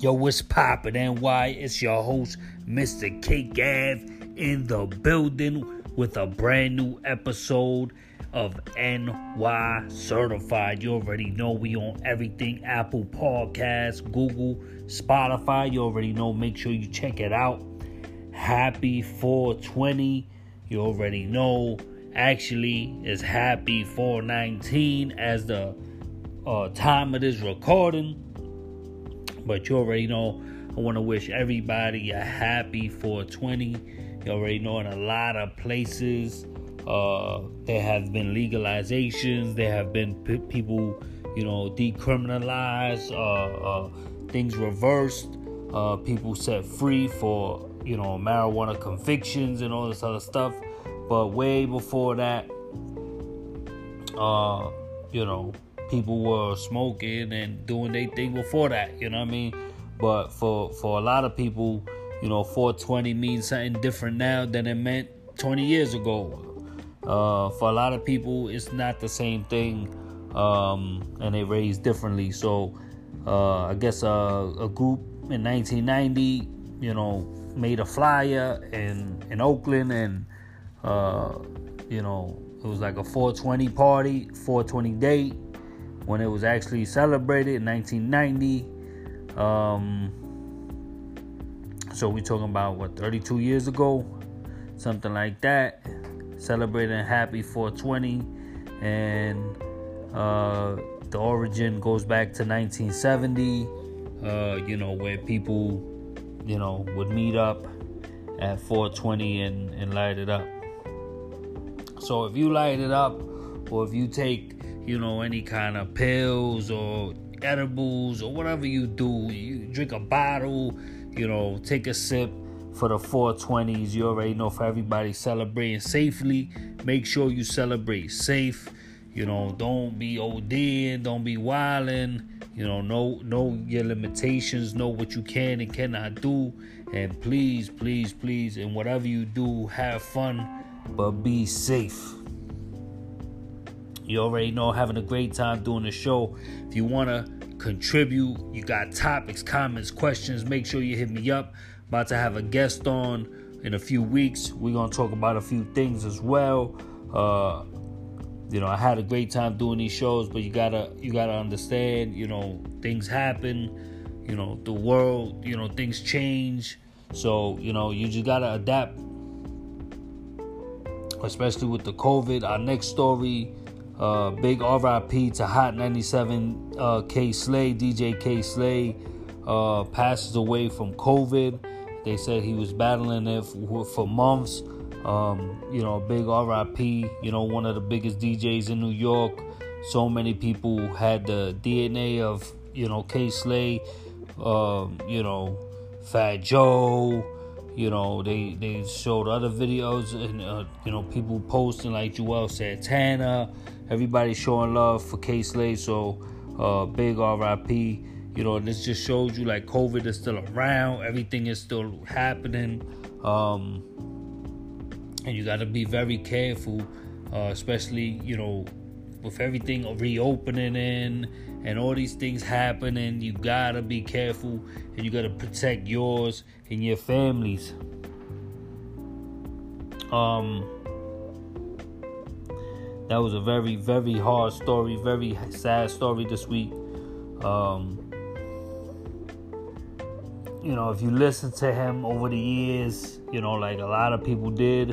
Yo, what's poppin' NY? It's your host, Mr. K Gav, in the building with a brand new episode of NY Certified. You already know we on everything Apple Podcasts, Google, Spotify. You already know. Make sure you check it out. Happy 420. You already know. Actually, it's happy 419 as the uh, time of this recording. But you already know, I want to wish everybody a happy 420. You already know in a lot of places uh, there have been legalizations, there have been p- people, you know, decriminalized, uh, uh things reversed, uh, people set free for, you know, marijuana convictions and all this other stuff. But way before that, uh, you know, people were smoking and doing their thing before that. You know what I mean? But for for a lot of people, you know, 420 means something different now than it meant 20 years ago. Uh, for a lot of people, it's not the same thing, um, and they raised differently. So, uh, I guess uh, a group in 1990, you know, made a flyer in in Oakland, and uh, you know, it was like a 420 party, 420 date when it was actually celebrated in 1990. Um, so we're talking about what 32 years ago, something like that. Celebrating Happy 420, and uh, the origin goes back to 1970. Uh, you know where people, you know, would meet up at 420 and, and light it up. So if you light it up, or if you take you know, any kind of pills or edibles or whatever you do. You drink a bottle, you know, take a sip for the 420s. You already know for everybody celebrating safely. Make sure you celebrate safe. You know, don't be ODing, don't be wilding. You know, know know your limitations, know what you can and cannot do, and please, please, please, and whatever you do, have fun, but be safe. You already know having a great time doing the show. If you want to contribute, you got topics, comments, questions, make sure you hit me up. About to have a guest on in a few weeks. We're going to talk about a few things as well. Uh, you know, I had a great time doing these shows, but you got to you got to understand, you know, things happen, you know, the world, you know, things change. So, you know, you just got to adapt especially with the COVID. Our next story uh, big RIP to Hot 97 uh, Kay Slay, DJ Kay Slay, uh, passes away from COVID. They said he was battling it for, for months. Um, you know, big RIP, you know, one of the biggest DJs in New York. So many people had the DNA of, you know, Kay Slay, um, you know, Fat Joe, you know, they, they showed other videos and, uh, you know, people posting like Juelz Santana, Everybody showing love for Kay Slay, so uh, big RIP. You know, this just shows you like COVID is still around, everything is still happening, um, and you got to be very careful, uh, especially you know with everything reopening in and all these things happening. You gotta be careful, and you gotta protect yours and your families. Um that was a very, very hard story, very sad story this week. Um, you know, if you listen to him over the years, you know, like a lot of people did,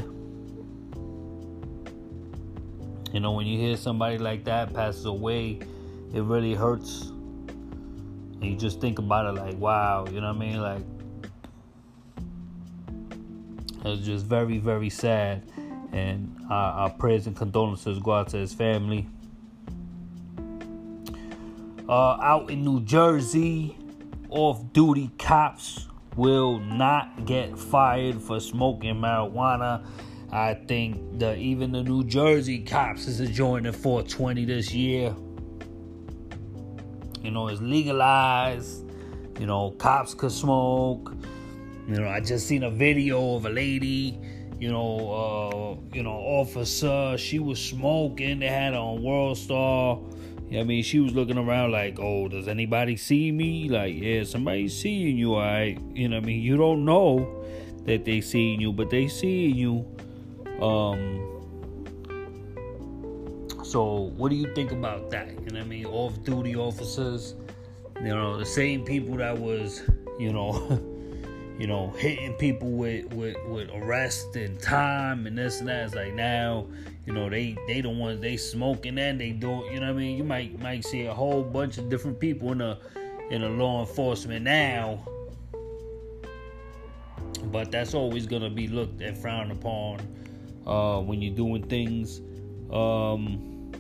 you know, when you hear somebody like that passes away, it really hurts. And you just think about it like, wow, you know what I mean? Like, it's just very, very sad and our, our prayers and condolences go out to his family. Uh, out in New Jersey, off duty cops will not get fired for smoking marijuana. I think the even the New Jersey cops is joining 420 this year. You know, it's legalized. You know, cops could smoke. You know, I just seen a video of a lady you know, uh, you know, officer. She was smoking. They had on World Star. I mean, she was looking around like, oh, does anybody see me? Like, yeah, somebody's seeing you, alright. You know I mean? You don't know that they seeing you, but they seeing you. Um so what do you think about that? You know I mean? Off duty officers, you know, the same people that was, you know, you know, hitting people with, with, with arrest and time and this and that. It's like now, you know, they they don't want they smoking and they don't. you know what I mean? You might might see a whole bunch of different people in a in a law enforcement now. But that's always gonna be looked at frowned upon uh, when you're doing things. Um,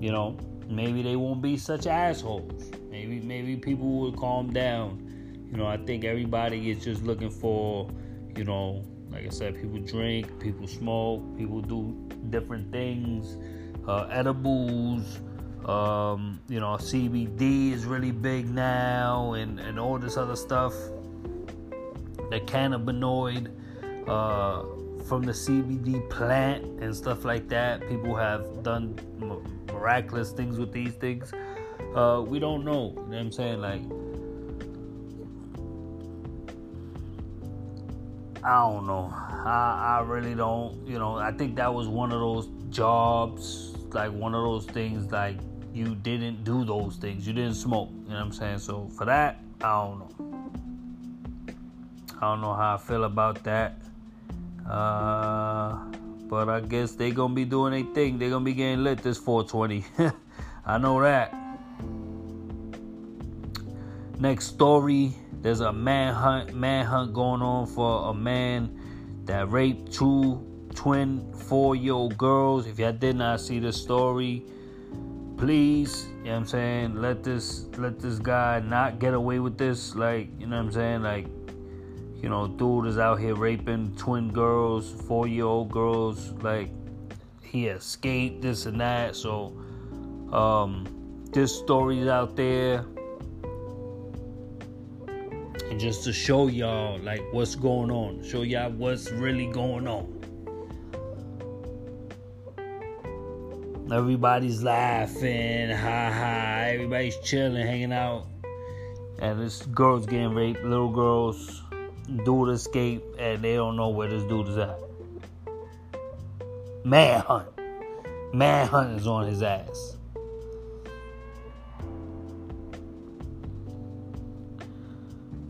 you know, maybe they won't be such assholes. Maybe maybe people will calm down. You know, I think everybody is just looking for, you know, like I said, people drink, people smoke, people do different things, uh, edibles. Um, you know, CBD is really big now, and and all this other stuff. The cannabinoid uh, from the CBD plant and stuff like that. People have done miraculous things with these things. Uh, we don't know. You know what I'm saying? Like, I don't know. I, I really don't. You know, I think that was one of those jobs, like one of those things, like you didn't do those things. You didn't smoke. You know what I'm saying? So for that, I don't know. I don't know how I feel about that. Uh, but I guess they gonna be doing their thing. They gonna be getting lit this 420. I know that. Next story. There's a manhunt manhunt going on for a man that raped two twin four-year-old girls. If y'all did not see the story, please, you know what I'm saying, let this let this guy not get away with this. Like, you know what I'm saying? Like you know, dude is out here raping twin girls, four year old girls. Like, he escaped this and that. So, um, this story's out there. And just to show y'all, like, what's going on, show y'all what's really going on. Everybody's laughing, ha ha. Everybody's chilling, hanging out. And this girl's getting raped, little girls dude escape and they don't know where this dude is at. Manhunt. Manhunt is on his ass.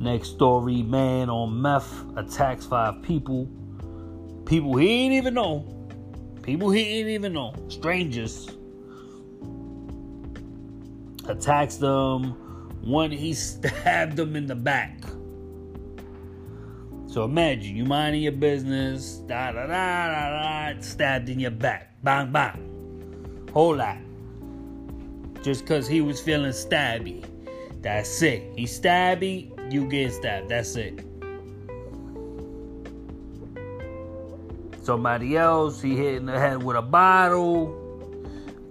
Next story man on meth attacks five people. People he ain't even know. People he ain't even know. Strangers. Attacks them. One he stabbed them in the back. So imagine you minding your business, da da da da da, stabbed in your back, bang bang, whole lot. Just cause he was feeling stabby. That's it. He stabby, you get stabbed. That's it. Somebody else, he hit in the head with a bottle.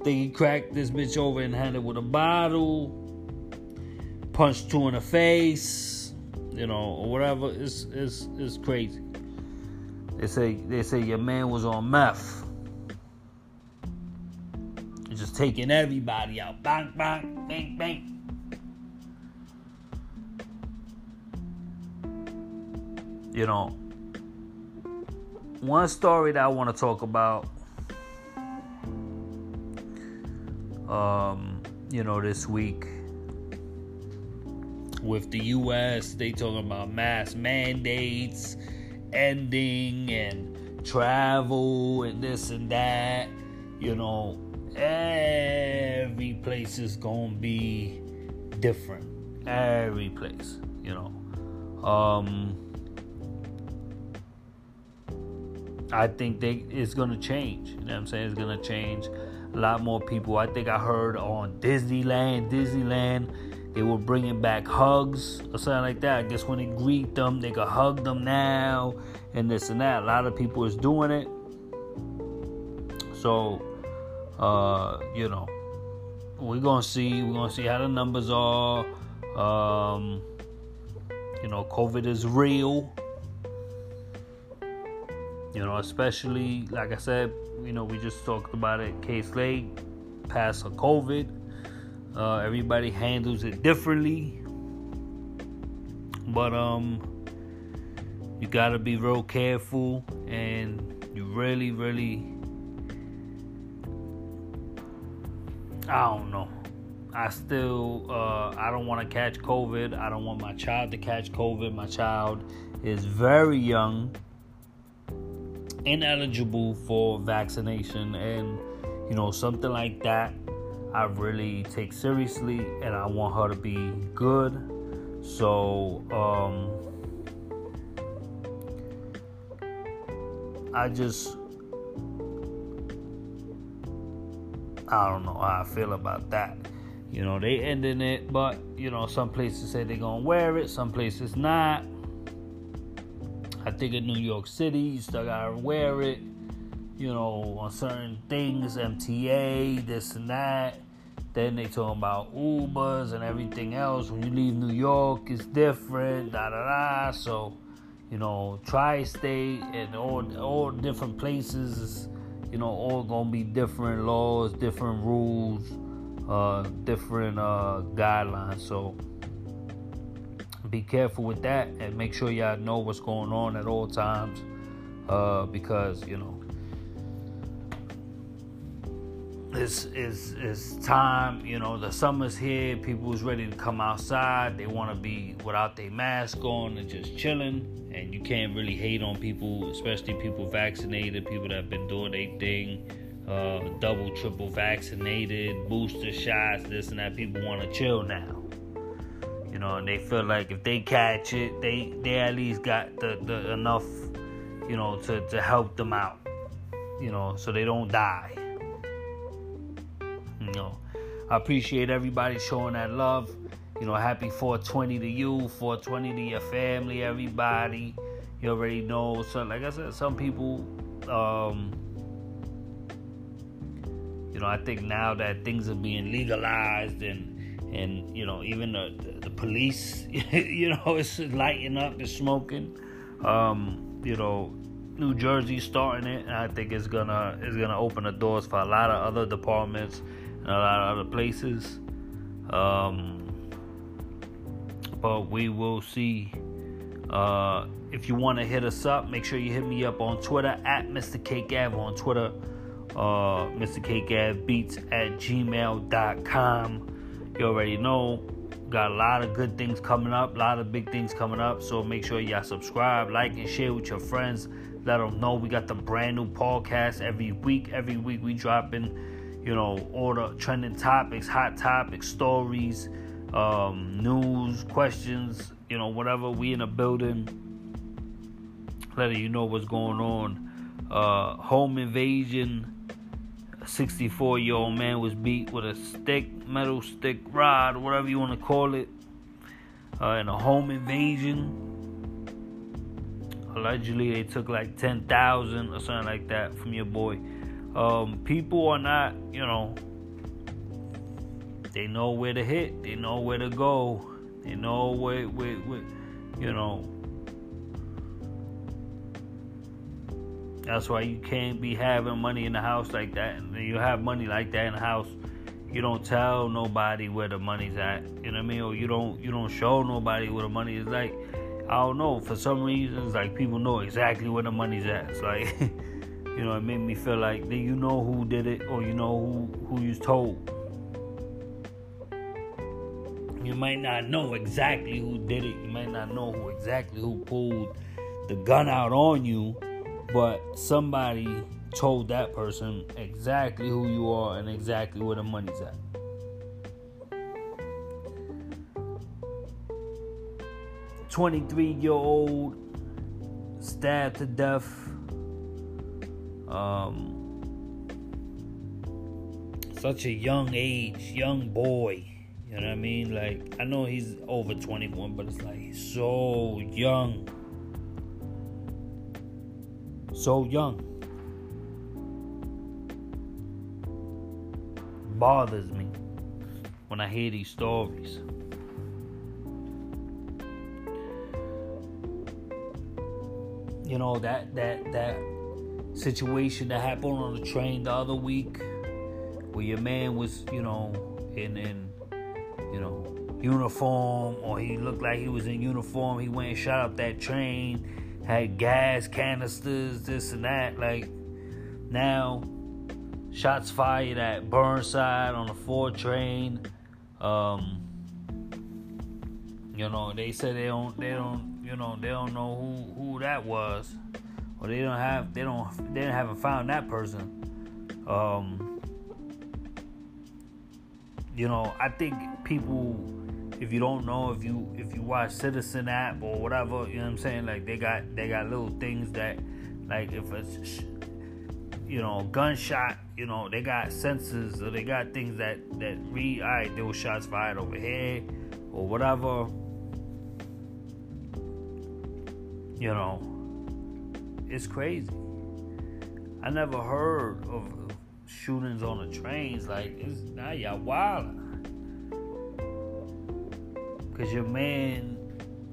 Think he cracked this bitch over and had it with a bottle. Punched two in the face you know, or whatever. It's it's it's crazy. They say they say your man was on meth. Just taking everybody out. Bang bang bang bang. You know, one story that I want to talk about um, you know, this week with the US, they talking about mass mandates ending and travel and this and that. You know, every place is gonna be different. Every place, you know. Um I think they it's gonna change. You know what I'm saying? It's gonna change. A lot more people. I think I heard on Disneyland, Disneyland they were bringing back hugs or something like that. I guess when they greet them, they could hug them now and this and that. A lot of people is doing it. So, uh, you know, we're gonna see. We're gonna see how the numbers are. Um, you know, COVID is real. You know, especially like I said, you know, we just talked about it. Case Slay passed a COVID. Uh, everybody handles it differently, but um, you gotta be real careful, and you really, really, I don't know. I still, uh, I don't want to catch COVID. I don't want my child to catch COVID. My child is very young, ineligible for vaccination, and you know, something like that, I really take seriously, and I want her to be good. So, um, I just, I don't know how I feel about that. You know, they ending it, but you know, some places say they're gonna wear it, some places not. I think in New York City, you still gotta wear it. You know, on certain things, MTA, this and that. Then they talking about Ubers and everything else. When you leave New York, it's different. Da da da. So, you know, tri-state and all all different places. You know, all gonna be different laws, different rules uh, different uh, guidelines. So be careful with that and make sure y'all know what's going on at all times uh, because you know it's, it's, it's time you know the summer's here people's ready to come outside they want to be without their mask on and just chilling and you can't really hate on people especially people vaccinated people that have been doing their thing uh, double, triple vaccinated, booster shots, this and that. People want to chill now. Know, and they feel like if they catch it, they they at least got the, the enough, you know, to, to help them out. You know, so they don't die. You know, I appreciate everybody showing that love. You know, happy 420 to you, 420 to your family, everybody. You already know. So, like I said, some people. Um, you know, I think now that things are being legalized and and you know even the, the police, you know, it's lighting up, it's smoking. Um, you know, New Jersey starting it, and I think it's gonna it's gonna open the doors for a lot of other departments and a lot of other places. Um, but we will see. Uh, if you want to hit us up, make sure you hit me up on Twitter at Mr. Ave on Twitter uh, Mr. K Beats at gmail.com. You already know, got a lot of good things coming up, a lot of big things coming up. So make sure y'all subscribe, like, and share with your friends. Let them know we got the brand new podcast every week. Every week we dropping, you know, all the trending topics, hot topics, stories, um, news, questions, you know, whatever. We in a building, letting you know what's going on. Uh, home invasion 64 year old man was beat with a stick, metal stick rod, whatever you want to call it, uh, in a home invasion. Allegedly, they took like 10,000 or something like that from your boy. Um, people are not, you know, they know where to hit, they know where to go, they know where, where, where you know, That's why you can't be having money in the house like that. And you have money like that in the house, you don't tell nobody where the money's at. You know what I mean? Or you don't you don't show nobody where the money is. Like I don't know. For some reasons, like people know exactly where the money's at. It's like you know, it made me feel like that you know who did it or you know who who you told. You might not know exactly who did it. You might not know who exactly who pulled the gun out on you but somebody told that person exactly who you are and exactly where the money's at. Twenty-three year old stabbed to death. Um, such a young age, young boy. You know what I mean? Like I know he's over 21, but it's like he's so young so young. Bothers me when I hear these stories. You know that that that situation that happened on the train the other week where your man was, you know, in in you know uniform or he looked like he was in uniform. He went and shot up that train, had gas canisters, this and that. Like now, shots fired at Burnside on the four train. Um, you know, they said they don't, they don't, you know, they don't know who who that was, or they don't have, they don't, they haven't found that person. Um, you know, I think people, if you don't know, if you if you watch Citizen app or whatever, you know what I'm saying, like they got they got little things that, like if it's, you know, gunshot, you know, they got sensors or they got things that that read, all right, there was shots fired over here or whatever. You know, it's crazy. I never heard of shootings on the trains. Like, it's now y'all wild. Cause your man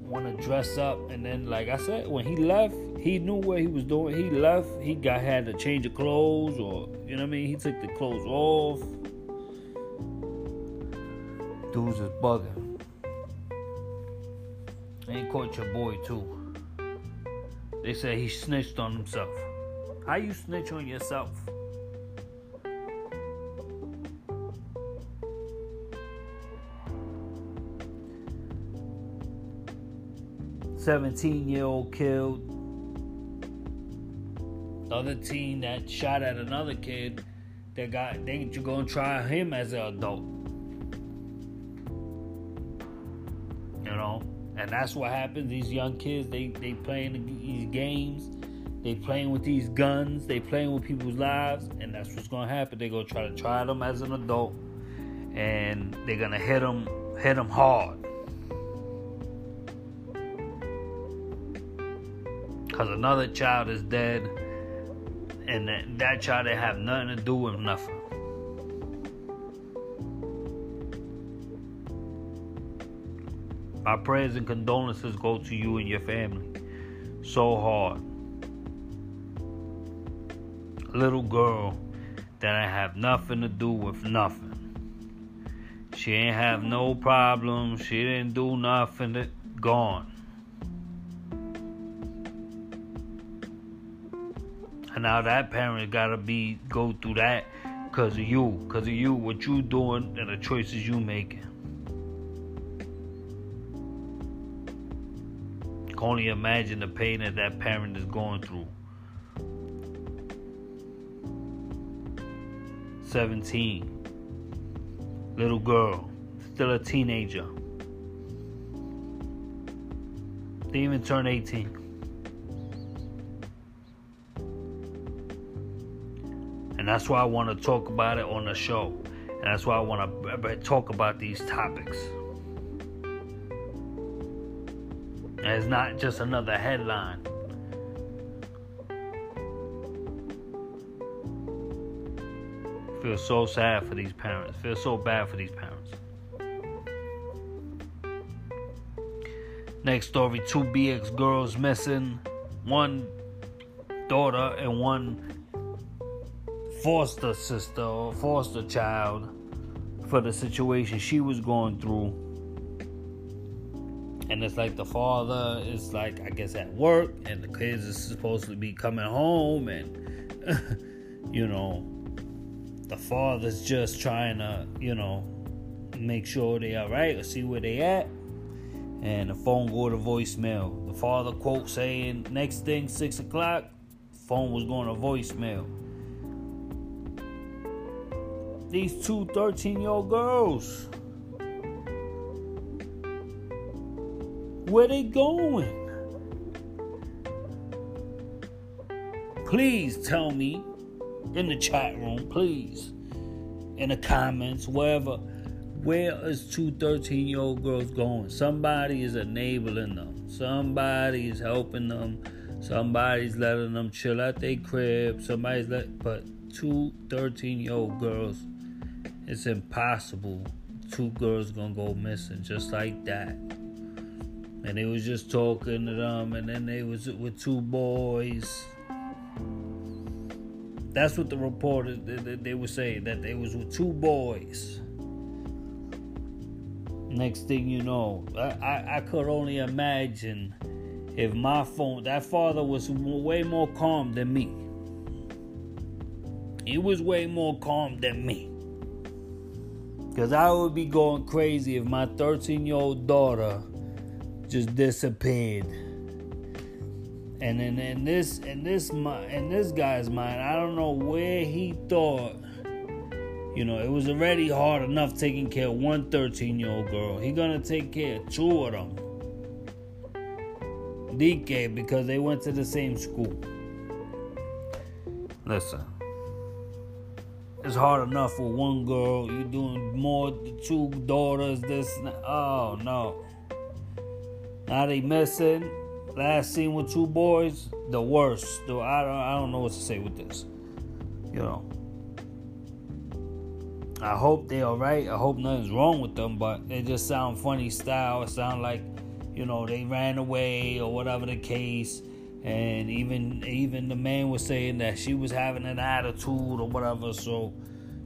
want to dress up, and then, like I said, when he left, he knew what he was doing. He left. He got had to change of clothes, or you know what I mean. He took the clothes off. Dudes is bugging. Ain't caught your boy too. They said he snitched on himself. How you snitch on yourself? Seventeen year old killed. The other teen that shot at another kid, they got they you gonna try him as an adult. You know? And that's what happens. These young kids, they they playing these games, they playing with these guns, they playing with people's lives, and that's what's gonna happen. They're gonna try to try them as an adult, and they're gonna hit them, hit them hard. Cause another child is dead, and that, that child they have nothing to do with nothing. My prayers and condolences go to you and your family. So hard. Little girl that I have nothing to do with nothing. She ain't have no problems. She didn't do nothing. Gone. And now that parent gotta be go through that because of you, because of you, what you doing and the choices you making. can only imagine the pain that that parent is going through. 17. Little girl, still a teenager. Didn't even turn 18. That's why I want to talk about it on the show. And that's why I want to talk about these topics. And it's not just another headline. Feel so sad for these parents. Feel so bad for these parents. Next story two BX girls missing. One daughter and one foster sister or foster child for the situation she was going through. And it's like the father is like I guess at work and the kids is supposed to be coming home and you know the father's just trying to you know make sure they all right or see where they at. And the phone go to voicemail. The father quote saying next thing six o'clock phone was going to voicemail these two 13 year old girls Where they going? Please tell me in the chat room, please. In the comments, wherever. Where is two 13 year old girls going? Somebody is enabling them. Somebody is helping them. Somebody's letting them chill at their crib. Somebody's let but two 13 year old girls, it's impossible. Two girls gonna go missing just like that and they was just talking to them, and then they was with two boys. That's what the reporters they, they were saying that they was with two boys. Next thing you know, I, I, I could only imagine if my phone that father was way more calm than me. He was way more calm than me. Cause I would be going crazy if my 13 year old daughter just disappeared. And then in this in this in this guy's mind, I don't know where he thought. You know, it was already hard enough taking care of one 13 year old girl. He gonna take care of two of them. DK because they went to the same school. Listen, it's hard enough for one girl. You're doing more, two daughters. This, oh no. Now they missing. Last scene with two boys, the worst. Though I don't, I don't know what to say with this. You know. I hope they all right. I hope nothing's wrong with them, but they just sound funny style. It sound like, you know, they ran away or whatever the case. And even even the man was saying that she was having an attitude or whatever. So,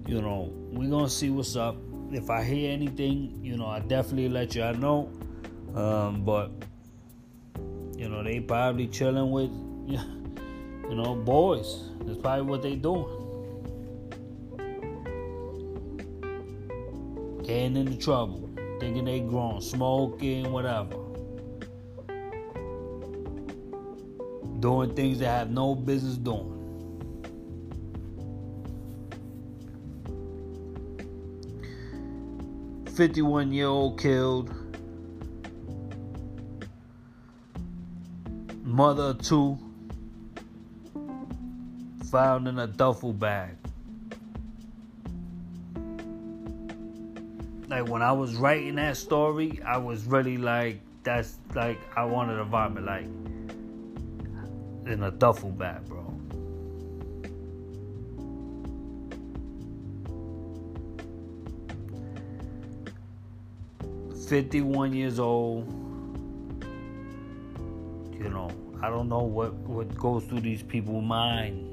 you know, we're gonna see what's up. If I hear anything, you know, I definitely let y'all know. Um, but you know, they probably chilling with you know, boys. That's probably what they doing. Getting into trouble, thinking they grown, smoking, whatever. Doing things they have no business doing. Fifty-one year old killed mother of two found in a duffel bag. Like when I was writing that story, I was really like, that's like I wanted to vomit like in a duffel bag, bro. Fifty-one years old you know, I don't know what, what goes through these people's mind.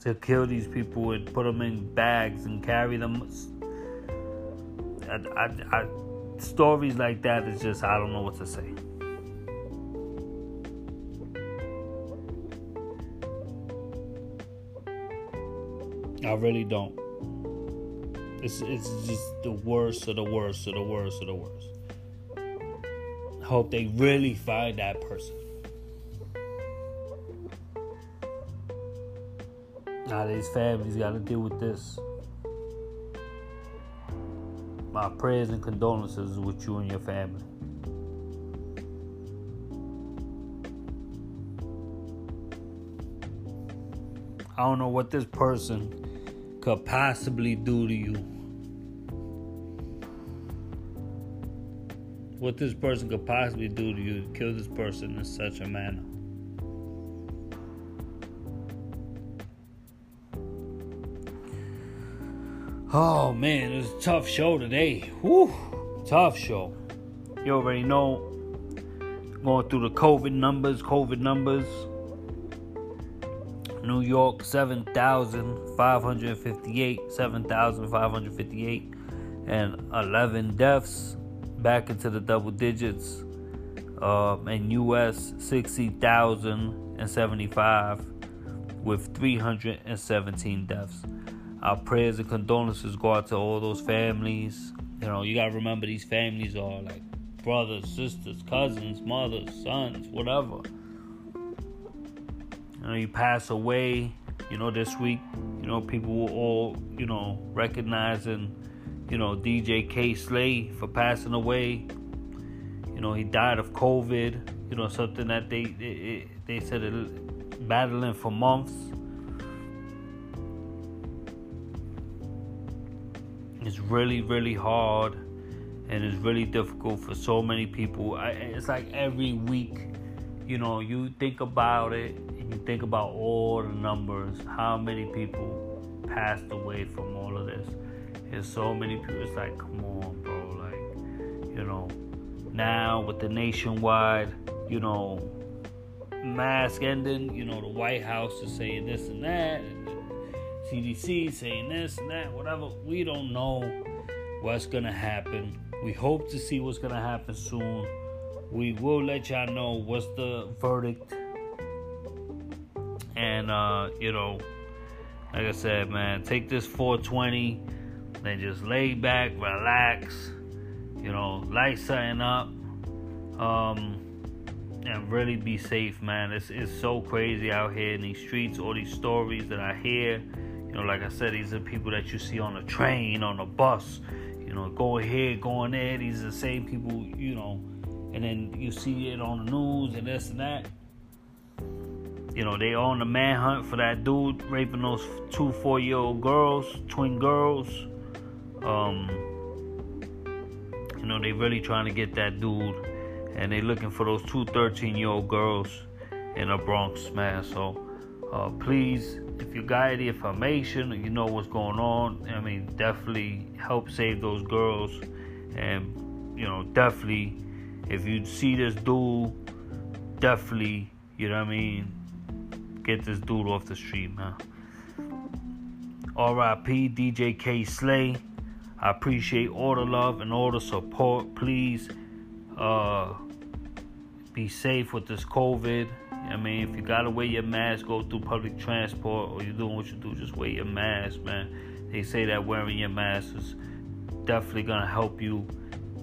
To kill these people and put them in bags and carry them. I, I, I, stories like that is just, I don't know what to say. I really don't. It's it's just the worst of the worst of the worst of the worst. I hope they really find that person. Now these families got to deal with this. My prayers and condolences with you and your family. I don't know what this person could possibly do to you. what this person could possibly do to you to kill this person in such a manner. Oh man, it was a tough show today. Whew, tough show. You already know. Going through the COVID numbers, COVID numbers. New York, 7,558, 7,558, and 11 deaths back into the double digits. Um, and US 60,075 with 317 deaths. Our prayers and condolences go out to all those families. You know, you gotta remember these families are like brothers, sisters, cousins, mothers, sons, whatever. You know, you pass away, you know, this week, you know, people will all, you know, recognizing you know, DJ Kay Slay for passing away. You know, he died of COVID. You know, something that they they, they said it, battling for months. It's really really hard, and it's really difficult for so many people. I, it's like every week, you know, you think about it and you think about all the numbers, how many people passed away from all of this And so many people. It's like, come on, bro. Like, you know, now with the nationwide, you know, mask ending, you know, the White House is saying this and that, and CDC saying this and that, whatever. We don't know what's gonna happen. We hope to see what's gonna happen soon. We will let y'all know what's the verdict. And uh, you know, like I said, man, take this 420, then just lay back, relax, you know, light something up. Um and really be safe, man. It's it's so crazy out here in these streets, all these stories that I hear. You know, like I said, these are people that you see on the train, on the bus, you know, going here, going there. These are the same people, you know, and then you see it on the news and this and that. You know, they on the manhunt for that dude raping those two four year old girls, twin girls. Um, you know, they really trying to get that dude, and they looking for those two 13 year old girls in the Bronx, man. So, uh, please, if you got any information, you know what's going on. I mean, definitely help save those girls, and you know, definitely if you see this dude, definitely, you know what I mean, get this dude off the street, man. R.I.P. DJ Kay Slay. I appreciate all the love and all the support. Please uh, be safe with this COVID. I mean, if you gotta wear your mask, go through public transport, or you're doing what you do, just wear your mask, man. They say that wearing your mask is definitely gonna help you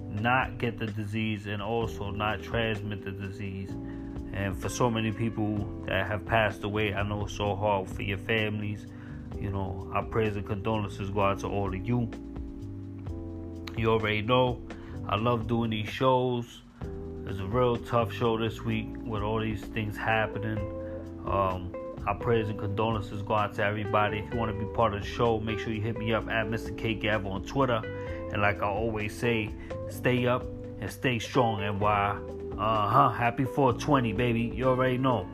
not get the disease and also not transmit the disease. And for so many people that have passed away, I know it's so hard for your families. You know, our prayers and condolences go out to all of you. You already know, I love doing these shows. It's a real tough show this week with all these things happening. Um, our prayers and condolences go out to everybody. If you want to be part of the show, make sure you hit me up at Mr. K Gav on Twitter. And like I always say, stay up and stay strong. And why? Uh huh. Happy 420, baby. You already know.